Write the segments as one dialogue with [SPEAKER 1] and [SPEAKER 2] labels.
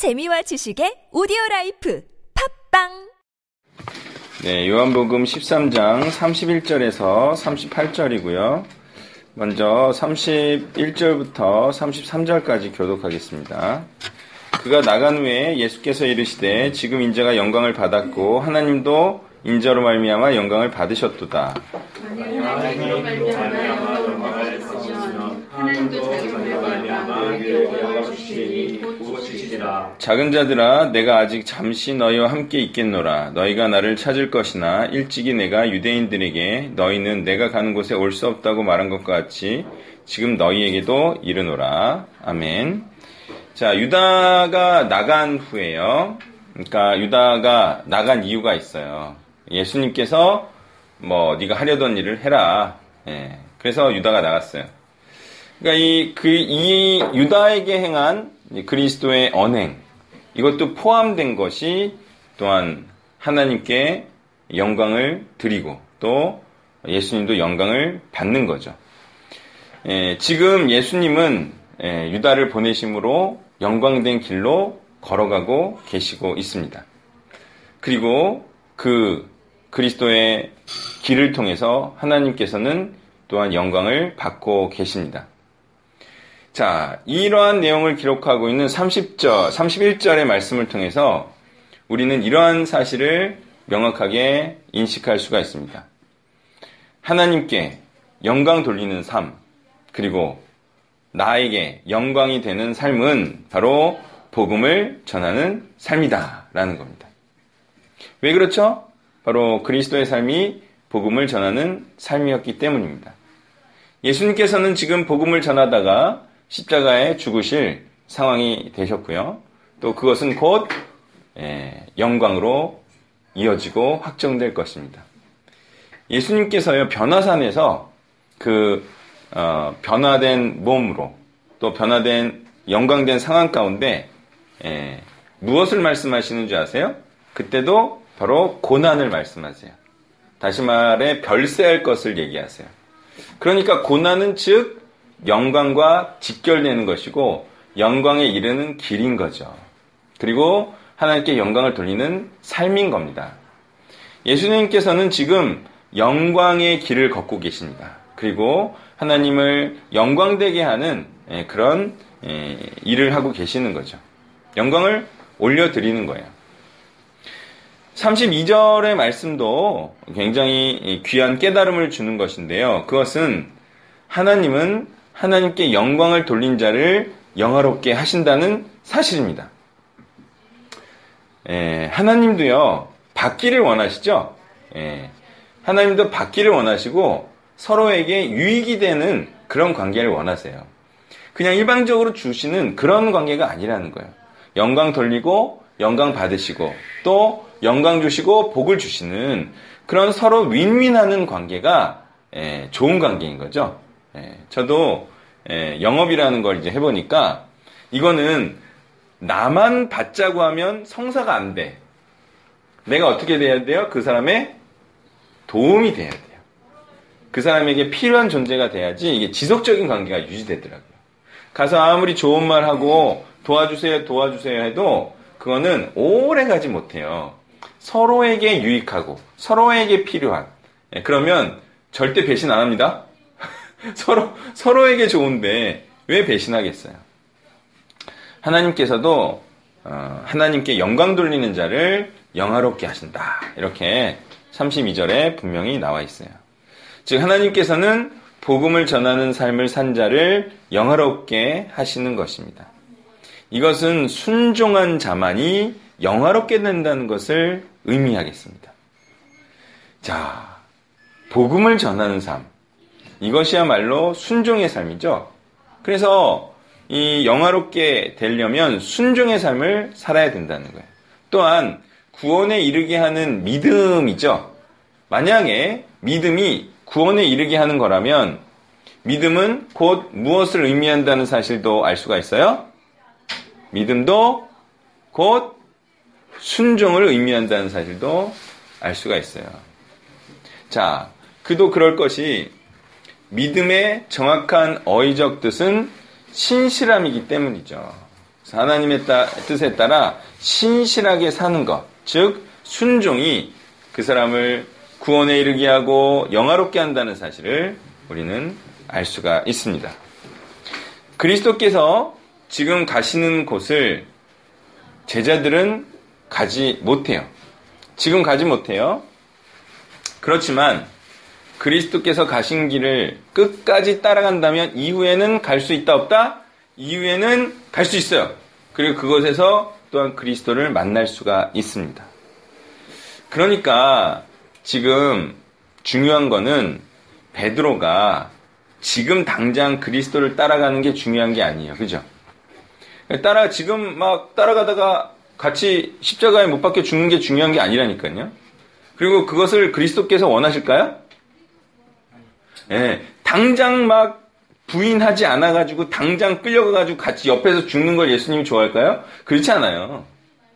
[SPEAKER 1] 재미와 지식의 오디오 life 팟빵
[SPEAKER 2] 네, 요한복음 13장 31절에서 38절이고요. 먼저 31절부터 33절까지 교독하겠습니다. 그가 나간 후에 예수께서 이르시되 지금 인자가 영광을 받았고 하나님도 인자로 말미암아 영광을 받으셨도다.
[SPEAKER 3] 하나님도 말미암아 영광을 받으시면 하나님도 자기 말미암아
[SPEAKER 2] 작은 자들아 내가 아직 잠시 너희와 함께 있겠노라. 너희가 나를 찾을 것이나 일찍이 내가 유대인들에게 너희는 내가 가는 곳에 올 수 없다고 말한 것과 같이 지금 너희에게도 이르노라. 아멘. 자 유다가 나간 후에요. 그러니까 유다가 나간 이유가 있어요. 예수님께서 뭐 네가 하려던 일을 해라. 예, 그래서 유다가 나갔어요. 그러니까 이, 그, 이 유다에게 행한 그리스도의 언행, 이것도 포함된 것이 또한 하나님께 영광을 드리고 또 예수님도 영광을 받는 거죠. 예, 지금 예수님은 예, 유다를 보내심으로 영광된 길로 걸어가고 계시고 있습니다. 그리고 그 그리스도의 길을 통해서 하나님께서는 또한 영광을 받고 계십니다. 자, 이러한 내용을 기록하고 있는 30절, 31절의 말씀을 통해서 우리는 이러한 사실을 명확하게 인식할 수가 있습니다. 하나님께 영광 돌리는 삶, 그리고 나에게 영광이 되는 삶은 바로 복음을 전하는 삶이다. 라는 겁니다. 왜 그렇죠? 바로 그리스도의 삶이 복음을 전하는 삶이었기 때문입니다. 예수님께서는 지금 복음을 전하다가 십자가에 죽으실 상황이 되셨고요. 또 그것은 곧 영광으로 이어지고 확정될 것입니다. 예수님께서요 변화산에서 그 어, 변화된 몸으로 또 변화된 영광된 상황 가운데 에, 무엇을 말씀하시는 줄 아세요? 그때도 바로 고난을 말씀하세요. 다시 말해 별세할 것을 얘기하세요. 그러니까 고난은 즉 영광과 직결되는 것이고 영광에 이르는 길인 거죠. 그리고 하나님께 영광을 돌리는 삶인 겁니다. 예수님께서는 지금 영광의 길을 걷고 계십니다. 그리고 하나님을 영광되게 하는 그런 일을 하고 계시는 거죠. 영광을 올려드리는 거예요. 32절의 말씀도 굉장히 귀한 깨달음을 주는 것인데요. 그것은 하나님은 하나님께 영광을 돌린 자를 영화롭게 하신다는 사실입니다. 에, 하나님도요, 받기를 원하시죠? 에, 하나님도 받기를 원하시고 서로에게 유익이 되는 그런 관계를 원하세요. 그냥 일방적으로 주시는 그런 관계가 아니라는 거예요. 영광 돌리고 영광 받으시고 또 영광 주시고 복을 주시는 그런 서로 윈윈하는 관계가 에, 좋은 관계인 거죠. 예, 저도 예, 영업이라는 걸 이제 해보니까 이거는 나만 받자고 하면 성사가 안 돼. 내가 어떻게 돼야 돼요? 그 사람의 도움이 돼야 돼요. 그 사람에게 필요한 존재가 돼야지 이게 지속적인 관계가 유지되더라고요. 가서 아무리 좋은 말 하고 도와주세요, 도와주세요 해도 그거는 오래 가지 못해요. 서로에게 유익하고 서로에게 필요한. 예, 그러면 절대 배신 안 합니다. 서로, 서로에게 좋은데 왜 배신하겠어요? 하나님께서도 어, 하나님께 영광 돌리는 자를 영화롭게 하신다. 이렇게 32절에 분명히 나와 있어요. 즉 하나님께서는 복음을 전하는 삶을 산 자를 영화롭게 하시는 것입니다. 이것은 순종한 자만이 영화롭게 된다는 것을 의미하겠습니다. 자, 복음을 전하는 삶. 이것이야말로 순종의 삶이죠. 그래서 이 영화롭게 되려면 순종의 삶을 살아야 된다는 거예요. 또한 구원에 이르게 하는 믿음이죠. 만약에 믿음이 구원에 이르게 하는 거라면 믿음은 곧 무엇을 의미한다는 사실도 알 수가 있어요. 믿음도 곧 순종을 의미한다는 사실도 알 수가 있어요. 자, 그도 그럴 것이 믿음의 정확한 어휘적 뜻은 신실함이기 때문이죠. 하나님의 따, 뜻에 따라 신실하게 사는 것, 즉 순종이 그 사람을 구원에 이르게 하고 영화롭게 한다는 사실을 우리는 알 수가 있습니다. 그리스도께서 지금 가시는 곳을 제자들은 가지 못해요. 지금 가지 못해요. 그렇지만 그리스도께서 가신 길을 끝까지 따라간다면 이후에는 갈 수 있다 없다? 이후에는 갈 수 있어요. 그리고 그곳에서 또한 그리스도를 만날 수가 있습니다. 그러니까 지금 중요한 거는 베드로가 지금 당장 그리스도를 따라가는 게 중요한 게 아니에요. 그죠? 따라 지금 막 따라가다가 같이 십자가에 못 박혀 죽는 게 중요한 게 아니라니까요. 그리고 그것을 그리스도께서 원하실까요? 예, 네, 당장 막 부인하지 않아가지고 당장 끌려가가지고 같이 옆에서 죽는 걸 예수님이 좋아할까요? 그렇지 않아요.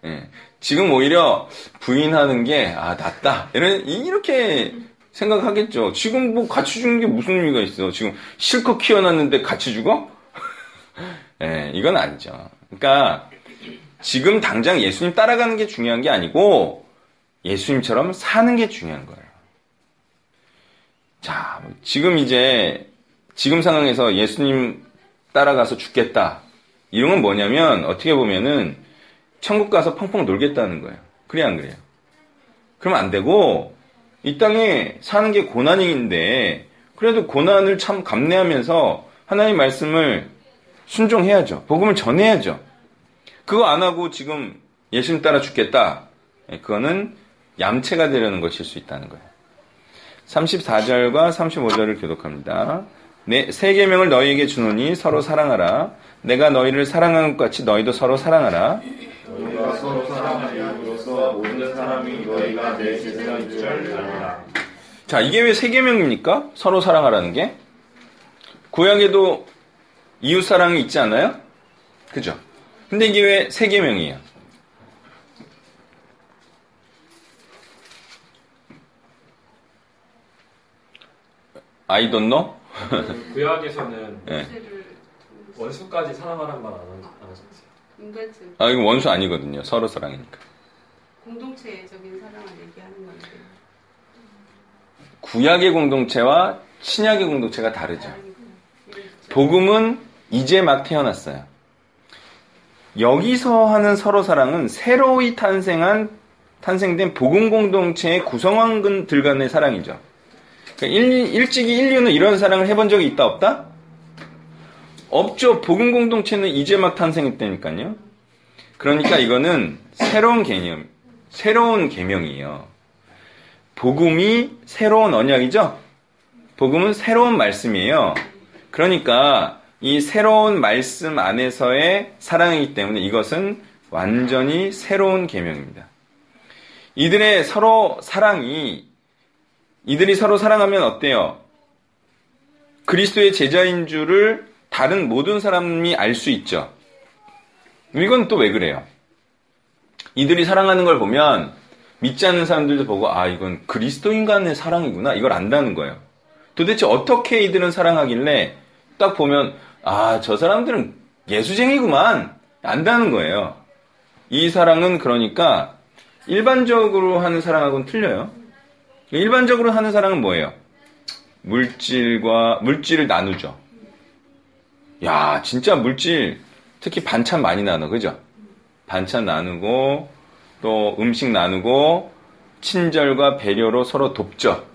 [SPEAKER 2] 예, 지금 오히려 부인하는 게, 아, 낫다. 이런, 이렇게 생각하겠죠. 지금 뭐 같이 죽는 게 무슨 의미가 있어. 지금 실컷 키워놨는데 같이 죽어? 예, 이건 아니죠. 그러니까, 지금 당장 예수님 따라가는 게 중요한 게 아니고, 예수님처럼 사는 게 중요한 거예요. 자, 지금 이제, 지금 상황에서 예수님 따라가서 죽겠다. 이런 건 뭐냐면, 어떻게 보면은, 천국 가서 펑펑 놀겠다는 거예요. 그래, 안 그래요? 그러면 안 되고, 이 땅에 사는 게 고난인데, 그래도 고난을 참 감내하면서 하나님 말씀을 순종해야죠. 복음을 전해야죠. 그거 안 하고 지금 예수님 따라 죽겠다. 예, 그거는 얌체가 되려는 것일 수 있다는 거예요. 34절과 35절을 교독합니다. 내, 세 계명을 너희에게 주노니 서로 사랑하라. 내가 너희를 사랑하는 것 같이 너희도 서로 사랑하라.
[SPEAKER 4] 너희가 서로 사랑하리로써 모든 사람이 너희가 내 제자인 줄 알리라.
[SPEAKER 2] 자, 이게 왜 세 계명입니까? 서로 사랑하라는 게? 구약에도 이웃 사랑이 있지 않아요? 그죠? 근데 이게 왜 세 계명이에요? I don't know?
[SPEAKER 5] 구약에서는
[SPEAKER 2] 네.
[SPEAKER 5] 원수까지 사랑하라는 말안 하셨어요.
[SPEAKER 3] 인간적
[SPEAKER 2] 아, 이거 원수 아니거든요. 서로 사랑이니까.
[SPEAKER 3] 공동체적인 사랑을 얘기하는 건데
[SPEAKER 2] 구약의 공동체와 신약의 공동체가 다르죠.
[SPEAKER 3] 예,
[SPEAKER 2] 복음은 이제 막 태어났어요. 여기서 하는 서로 사랑은 새로이 탄생한 탄생된 복음 공동체의 구성원들 간의 사랑이죠. 그러니까 일, 일찍이 인류는 이런 사랑을 해본 적이 있다 없다? 없죠. 복음 공동체는 이제 막 탄생했다니까요. 그러니까 이거는 새로운 개념, 새로운 계명이에요. 복음이 새로운 언약이죠. 복음은 새로운 말씀이에요. 그러니까 이 새로운 말씀 안에서의 사랑이기 때문에 이것은 완전히 새로운 계명입니다. 이들의 서로 사랑이 이들이 서로 사랑하면 어때요? 그리스도의 제자인 줄을 다른 모든 사람이 알 수 있죠. 이건 또 왜 그래요? 이들이 사랑하는 걸 보면 믿지 않는 사람들도 보고 아 이건 그리스도인 간의 사랑이구나 이걸 안다는 거예요. 도대체 어떻게 이들은 사랑하길래 딱 보면 아 저 사람들은 예수쟁이구만 안다는 거예요. 이 사랑은 그러니까 일반적으로 하는 사랑하고는 틀려요. 일반적으로 하는 사랑은 뭐예요? 물질과 물질을 나누죠. 야, 진짜 물질 특히 반찬 많이 나눠. 그죠? 반찬 나누고 또 음식 나누고 친절과 배려로 서로 돕죠.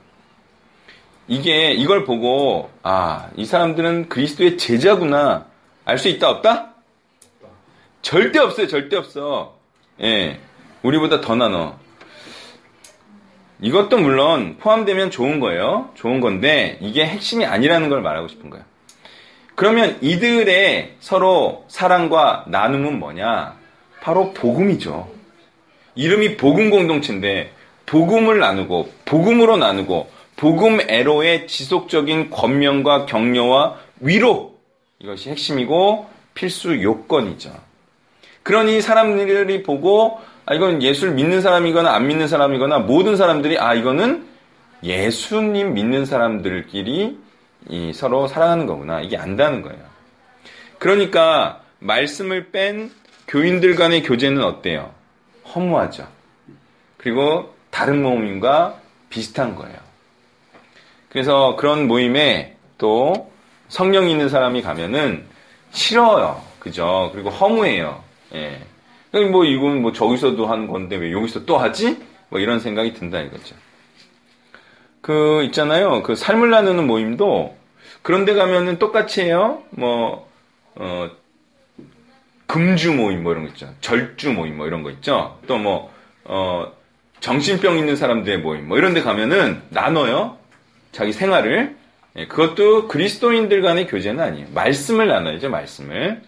[SPEAKER 2] 이게 이걸 보고 아, 이 사람들은 그리스도의 제자구나. 알 수 있다 없다? 절대 없어요. 절대 없어. 예. 우리보다 더 나눠. 이것도 물론 포함되면 좋은 거예요. 좋은 건데 이게 핵심이 아니라는 걸 말하고 싶은 거예요. 그러면 이들의 서로 사랑과 나눔은 뭐냐? 바로 복음이죠. 이름이 복음 공동체인데 복음을 나누고 복음으로 나누고 복음 애로의 지속적인 권면과 격려와 위로 이것이 핵심이고 필수 요건이죠. 그러니 사람들이 보고 아, 이건 예수를 믿는 사람이거나 안 믿는 사람이거나 모든 사람들이 아, 이거는 예수님 믿는 사람들끼리 서로 사랑하는 거구나. 이게 안다는 거예요. 그러니까 말씀을 뺀 교인들 간의 교제는 어때요? 허무하죠. 그리고 다른 모임과 비슷한 거예요. 그래서 그런 모임에 또 성령 있는 사람이 가면은 싫어요. 그죠? 그리고 허무해요. 예. 뭐 이건 뭐 저기서도 한 건데 왜 여기서 또 하지? 뭐 이런 생각이 든다 이거죠. 그 있잖아요. 그 삶을 나누는 모임도 그런데 가면은 똑같이 해요. 뭐 어, 금주 모임 뭐 이런 거 있죠. 절주 모임 뭐 이런 거 있죠. 또 뭐 어, 정신병 있는 사람들의 모임 뭐 이런 데 가면은 나눠요. 자기 생활을. 예, 그것도 그리스도인들 간의 교제는 아니에요. 말씀을 나눠야죠, 말씀을.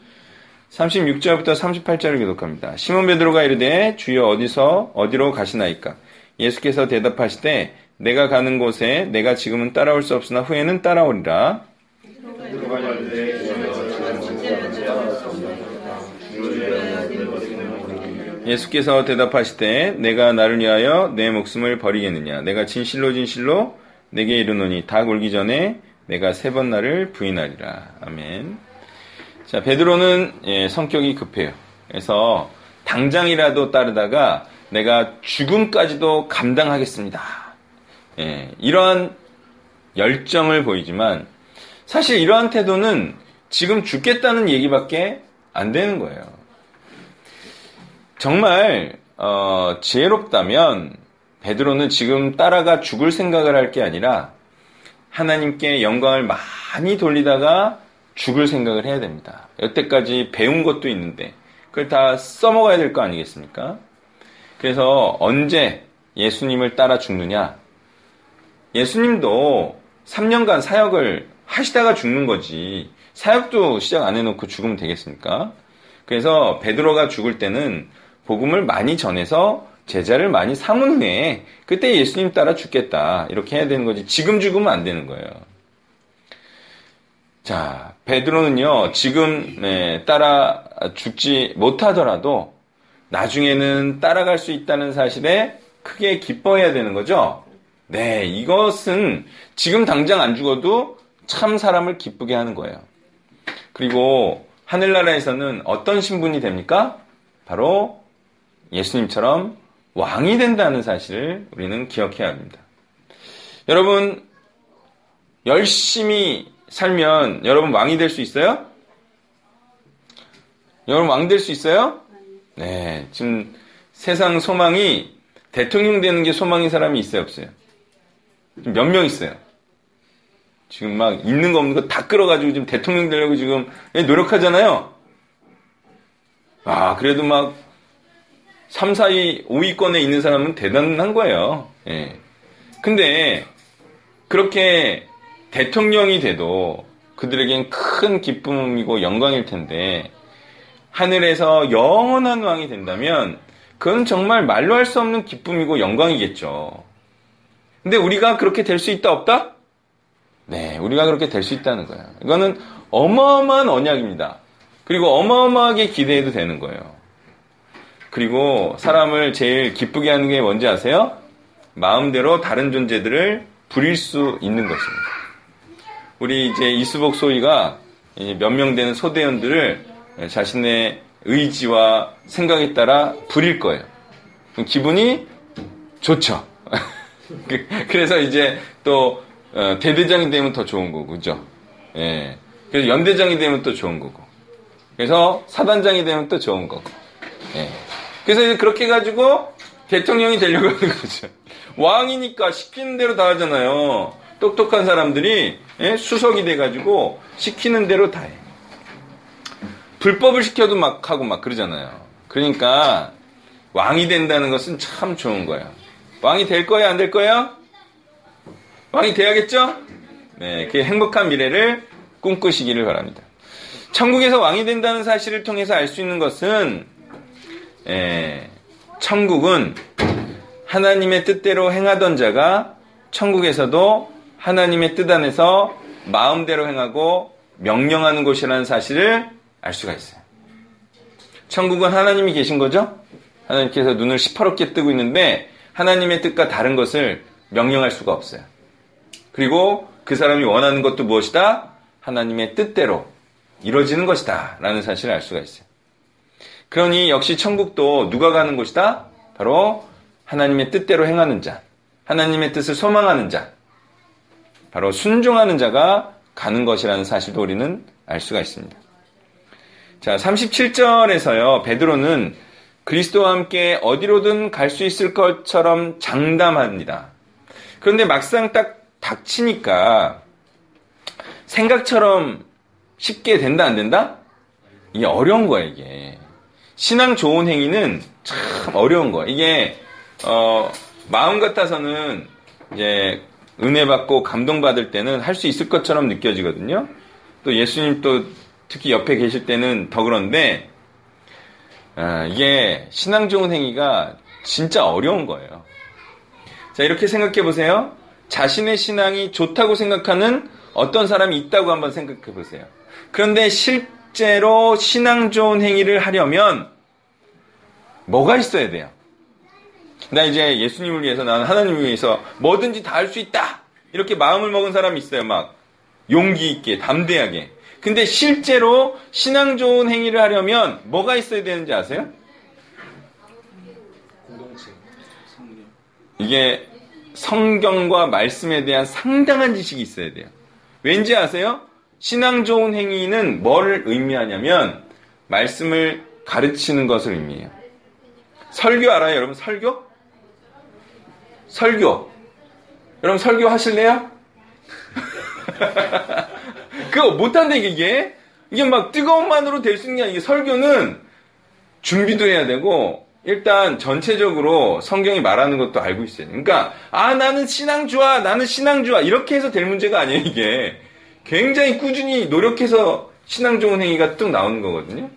[SPEAKER 2] 36절부터 38절을 기록합니다. 시몬 베드로가 이르되 주여 어디서 어디로 가시나이까? 예수께서 대답하시되 내가 가는 곳에 내가 지금은 따라올 수 없으나 후에는 따라오리라. 예수께서 대답하시되 내가 나를 위하여 내 목숨을 버리겠느냐 내가 진실로 진실로 내게 이르노니 닭 울기 전에 내가 세 번 나를 부인하리라 아멘 자 베드로는 예, 성격이 급해요. 그래서 당장이라도 따르다가 내가 죽음까지도 감당하겠습니다. 예, 이러한 열정을 보이지만 사실 이러한 태도는 지금 죽겠다는 얘기밖에 안 되는 거예요. 정말 어, 지혜롭다면 베드로는 지금 따라가 죽을 생각을 할 게 아니라 하나님께 영광을 많이 돌리다가 죽을 생각을 해야 됩니다. 여태까지 배운 것도 있는데 그걸 다 써먹어야 될 거 아니겠습니까? 그래서 언제 예수님을 따라 죽느냐? 예수님도 3년간 사역을 하시다가 죽는 거지. 사역도 시작 안 해놓고 죽으면 되겠습니까? 그래서 베드로가 죽을 때는 복음을 많이 전해서 제자를 많이 삼은 후에 그때 예수님 따라 죽겠다 이렇게 해야 되는 거지 지금 죽으면 안 되는 거예요. 자 베드로는요 지금 네, 따라 죽지 못하더라도 나중에는 따라갈 수 있다는 사실에 크게 기뻐해야 되는 거죠. 네 이것은 지금 당장 안 죽어도 참 사람을 기쁘게 하는 거예요. 그리고 하늘나라에서는 어떤 신분이 됩니까? 바로 예수님처럼 왕이 된다는 사실을 우리는 기억해야 합니다. 여러분, 열심히 살면 여러분 왕이 될 수 있어요? 여러분 왕 될 수 있어요? 네, 지금 세상 소망이 대통령 되는 게 소망인 사람이 있어요, 없어요? 몇 명 있어요? 지금 막 있는 거 없는 거 다 끌어가지고 지금 대통령 되려고 지금 노력하잖아요? 아, 그래도 막 3, 4위, 5위권에 있는 사람은 대단한 거예요. 예. 근데 그렇게 대통령이 돼도 그들에겐 큰 기쁨이고 영광일 텐데 하늘에서 영원한 왕이 된다면 그건 정말 말로 할 수 없는 기쁨이고 영광이겠죠. 근데 우리가 그렇게 될 수 있다 없다? 네, 우리가 그렇게 될 수 있다는 거예요. 이거는 어마어마한 언약입니다. 그리고 어마어마하게 기대해도 되는 거예요. 그리고 사람을 제일 기쁘게 하는 게 뭔지 아세요? 마음대로 다른 존재들을 부릴 수 있는 것입니다. 우리 이제 이수복 소위가 몇 명 되는 소대원들을 자신의 의지와 생각에 따라 부릴 거예요. 기분이 좋죠. 그래서 이제 또 어, 대대장이 되면 더 좋은 거고, 그죠? 예. 그래서 연대장이 되면 또 좋은 거고. 그래서 사단장이 되면 또 좋은 거고. 예. 그래서 그렇게 해가지고 대통령이 되려고 하는 거죠. 왕이니까 시키는 대로 다 하잖아요. 똑똑한 사람들이 예? 수석이 돼가지고 시키는 대로 다 해. 불법을 시켜도 막 하고 막 그러잖아요. 그러니까 왕이 된다는 것은 참 좋은 거예요. 왕이 될 거야, 안될 거야? 왕이 돼야겠죠? 네, 그 행복한 미래를 꿈꾸시기를 바랍니다. 천국에서 왕이 된다는 사실을 통해서 알 수 있는 것은 예, 천국은 하나님의 뜻대로 행하던 자가 천국에서도 하나님의 뜻 안에서 마음대로 행하고 명령하는 곳이라는 사실을 알 수가 있어요. 천국은 하나님이 계신 거죠? 하나님께서 눈을 시퍼렇게 뜨고 있는데 하나님의 뜻과 다른 것을 명령할 수가 없어요. 그리고 그 사람이 원하는 것도 무엇이다? 하나님의 뜻대로 이루어지는 것이다. 라는 사실을 알 수가 있어요. 그러니 역시 천국도 누가 가는 곳이다? 바로 하나님의 뜻대로 행하는 자, 하나님의 뜻을 소망하는 자, 바로 순종하는 자가 가는 것이라는 사실도 우리는 알 수가 있습니다. 자, 37절에서요, 베드로는 그리스도와 함께 어디로든 갈 수 있을 것처럼 장담합니다. 그런데 막상 딱 닥치니까 생각처럼 쉽게 된다, 안 된다? 이게 어려운 거야, 이게. 신앙 좋은 행위는 참 어려운 거야. 이게, 어, 마음 같아서는 이제 은혜 받고 감동받을 때는 할 수 있을 것처럼 느껴지거든요. 또 예수님 또 특히 옆에 계실 때는 더 그런데, 아, 이게 신앙 좋은 행위가 진짜 어려운 거예요. 자, 이렇게 생각해 보세요. 자신의 신앙이 좋다고 생각하는 어떤 사람이 있다고 한번 생각해 보세요. 그런데 실제로 신앙 좋은 행위를 하려면 뭐가 있어야 돼요? 나 이제 예수님을 위해서 나는 하나님을 위해서 뭐든지 다 할 수 있다. 이렇게 마음을 먹은 사람이 있어요. 막 용기 있게 담대하게. 근데 실제로 신앙 좋은 행위를 하려면 뭐가 있어야 되는지 아세요? 이게 성경과 말씀에 대한 상당한 지식이 있어야 돼요. 왠지 아세요? 신앙 좋은 행위는 뭐를 의미하냐면 말씀을 가르치는 것을 의미해요. 설교 알아요, 여러분? 설교? 설교. 여러분 설교 하실래요? 그거 못한다 이게 이게 막 뜨거운 만으로 될수 아니라 이게 설교는 준비도 해야 되고 일단 전체적으로 성경이 말하는 것도 알고 있어야 돼. 그러니까 아 나는 신앙 좋아, 나는 신앙 좋아 이렇게 해서 될 문제가 아니에요 이게 굉장히 꾸준히 노력해서 신앙 좋은 행위가 뚝 나오는 거거든요.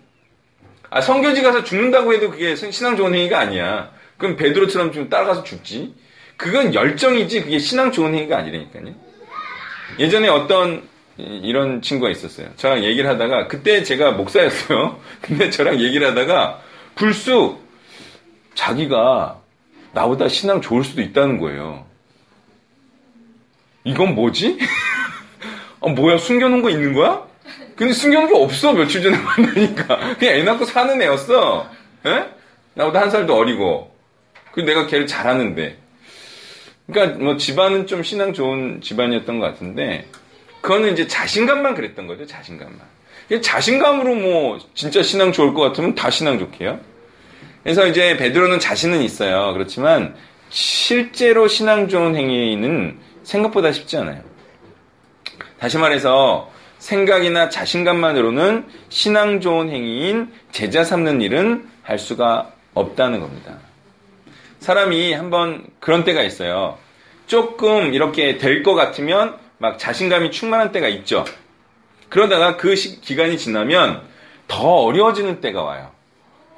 [SPEAKER 2] 아 성교지 가서 죽는다고 해도 그게 신앙 좋은 행위가 아니야. 그럼 베드로처럼 좀 따라가서 죽지. 그건 열정이지 그게 신앙 좋은 행위가 아니라니까요. 예전에 어떤 이런 친구가 있었어요. 저랑 얘기를 하다가 그때 제가 목사였어요. 근데 저랑 얘기를 하다가 불쑥 자기가 나보다 신앙 좋을 수도 있다는 거예요. 이건 뭐지? 아, 뭐야 숨겨놓은 거 있는 거야? 근데 숨겨놓은 게 없어 며칠 전에 만나니까 그냥 애 낳고 사는 애였어. 에? 나보다 한 살도 어리고 그리고 내가 걔를 잘하는데 그러니까 뭐 집안은 좀 신앙 좋은 집안이었던 것 같은데 그거는 이제 자신감만 그랬던 거죠 자신감만. 자신감으로 뭐 진짜 신앙 좋을 것 같으면 다 신앙 좋게요. 그래서 이제 베드로는 자신은 있어요. 그렇지만 실제로 신앙 좋은 행위는 생각보다 쉽지 않아요. 다시 말해서 생각이나 자신감만으로는 신앙 좋은 행위인 제자 삼는 일은 할 수가 없다는 겁니다. 사람이 한번 그런 때가 있어요. 조금 이렇게 될 것 같으면 막 자신감이 충만한 때가 있죠. 그러다가 그 시, 기간이 지나면 더 어려워지는 때가 와요.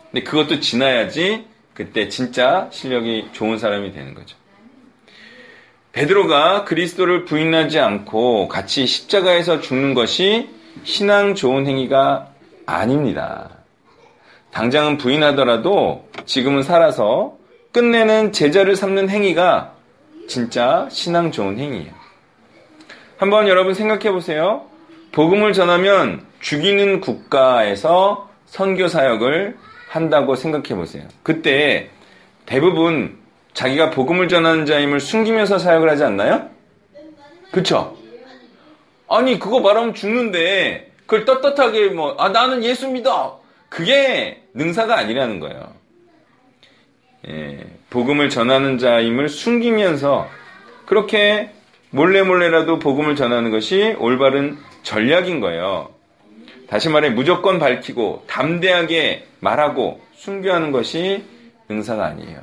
[SPEAKER 2] 근데 그것도 지나야지 그때 진짜 실력이 좋은 사람이 되는 거죠. 베드로가 그리스도를 부인하지 않고 같이 십자가에서 죽는 것이 신앙 좋은 행위가 아닙니다. 당장은 부인하더라도 지금은 살아서 끝내는 제자를 삼는 행위가 진짜 신앙 좋은 행위예요. 한번 여러분 생각해 보세요. 복음을 전하면 죽이는 국가에서 선교 사역을 한다고 생각해 보세요. 그때 대부분 자기가 복음을 전하는 자임을 숨기면서 사역을 하지 않나요? 그쵸? 아니, 그거 말하면 죽는데, 그걸 떳떳하게 뭐, 아, 나는 예수 믿어! 그게 능사가 아니라는 거예요. 예, 복음을 전하는 자임을 숨기면서, 그렇게 몰래 몰래라도 복음을 전하는 것이 올바른 전략인 거예요. 다시 말해, 무조건 밝히고, 담대하게 말하고, 순교하는 것이 능사가 아니에요.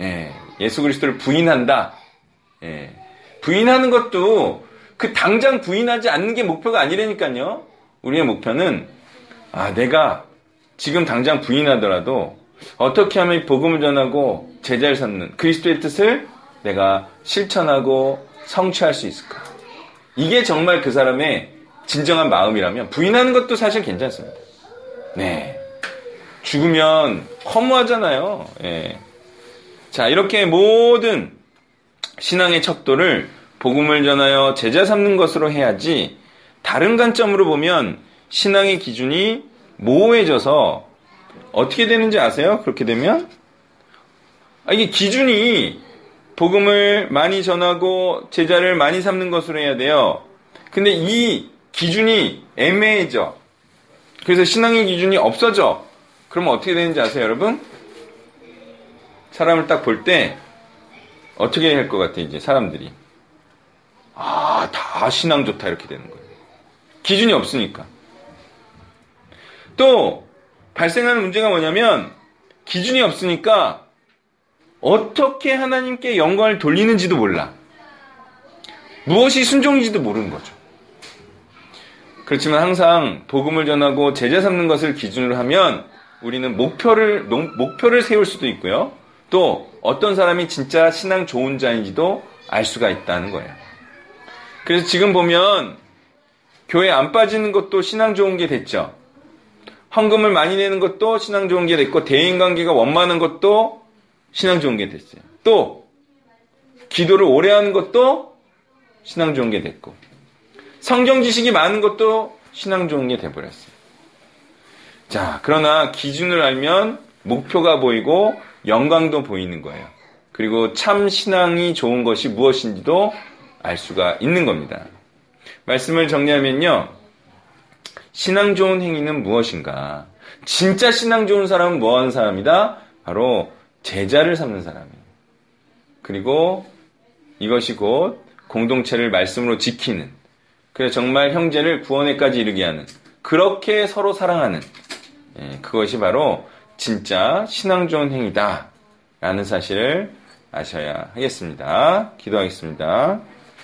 [SPEAKER 2] 예, 예수 그리스도를 부인한다. 예, 부인하는 것도 그 당장 부인하지 않는 게 목표가 아니라니까요. 우리의 목표는 아 내가 지금 당장 부인하더라도 어떻게 하면 복음을 전하고 제자를 삼는 그리스도의 뜻을 내가 실천하고 성취할 수 있을까? 이게 정말 그 사람의 진정한 마음이라면 부인하는 것도 사실 괜찮습니다. 네. 죽으면 허무하잖아요. 예. 자, 이렇게 모든 신앙의 척도를 복음을 전하여 제자 삼는 것으로 해야지 다른 관점으로 보면 신앙의 기준이 모호해져서 어떻게 되는지 아세요? 그렇게 되면? 아, 이게 기준이 복음을 많이 전하고 제자를 많이 삼는 것으로 해야 돼요. 근데 이 기준이 애매해져. 그래서 신앙의 기준이 없어져. 그러면 어떻게 되는지 아세요, 여러분? 사람을 딱 볼 때 어떻게 할 것 같아, 이제 사람들이. 아, 다 신앙 좋다, 이렇게 되는 거예요. 기준이 없으니까. 또, 발생하는 문제가 뭐냐면, 기준이 없으니까, 어떻게 하나님께 영광을 돌리는지도 몰라. 무엇이 순종인지도 모르는 거죠. 그렇지만 항상 복음을 전하고 제자 삼는 것을 기준으로 하면 우리는 목표를 농- 목표를 세울 수도 있고요. 또 어떤 사람이 진짜 신앙 좋은 자인지도 알 수가 있다는 거예요. 그래서 지금 보면 교회 안 빠지는 것도 신앙 좋은 게 됐죠. 헌금을 많이 내는 것도 신앙 좋은 게 됐고 대인 관계가 원만한 것도 신앙 좋은 게 됐어요. 또 기도를 오래 하는 것도 신앙 좋은 게 됐고 성경 지식이 많은 것도 신앙 좋은 게 돼버렸어요. 자, 그러나 기준을 알면 목표가 보이고 영광도 보이는 거예요. 그리고 참 신앙이 좋은 것이 무엇인지도 알 수가 있는 겁니다. 말씀을 정리하면요. 신앙 좋은 행위는 무엇인가? 진짜 신앙 좋은 사람은 뭐 하는 사람이다? 바로 제자를 삼는 사람이에요. 그리고 이것이 곧 공동체를 말씀으로 지키는 그래서 정말 형제를 구원에까지 이르게 하는 그렇게 서로 사랑하는 예, 그것이 바로 진짜 신앙 좋은 행위다 라는 사실을 아셔야 하겠습니다. 기도하겠습니다.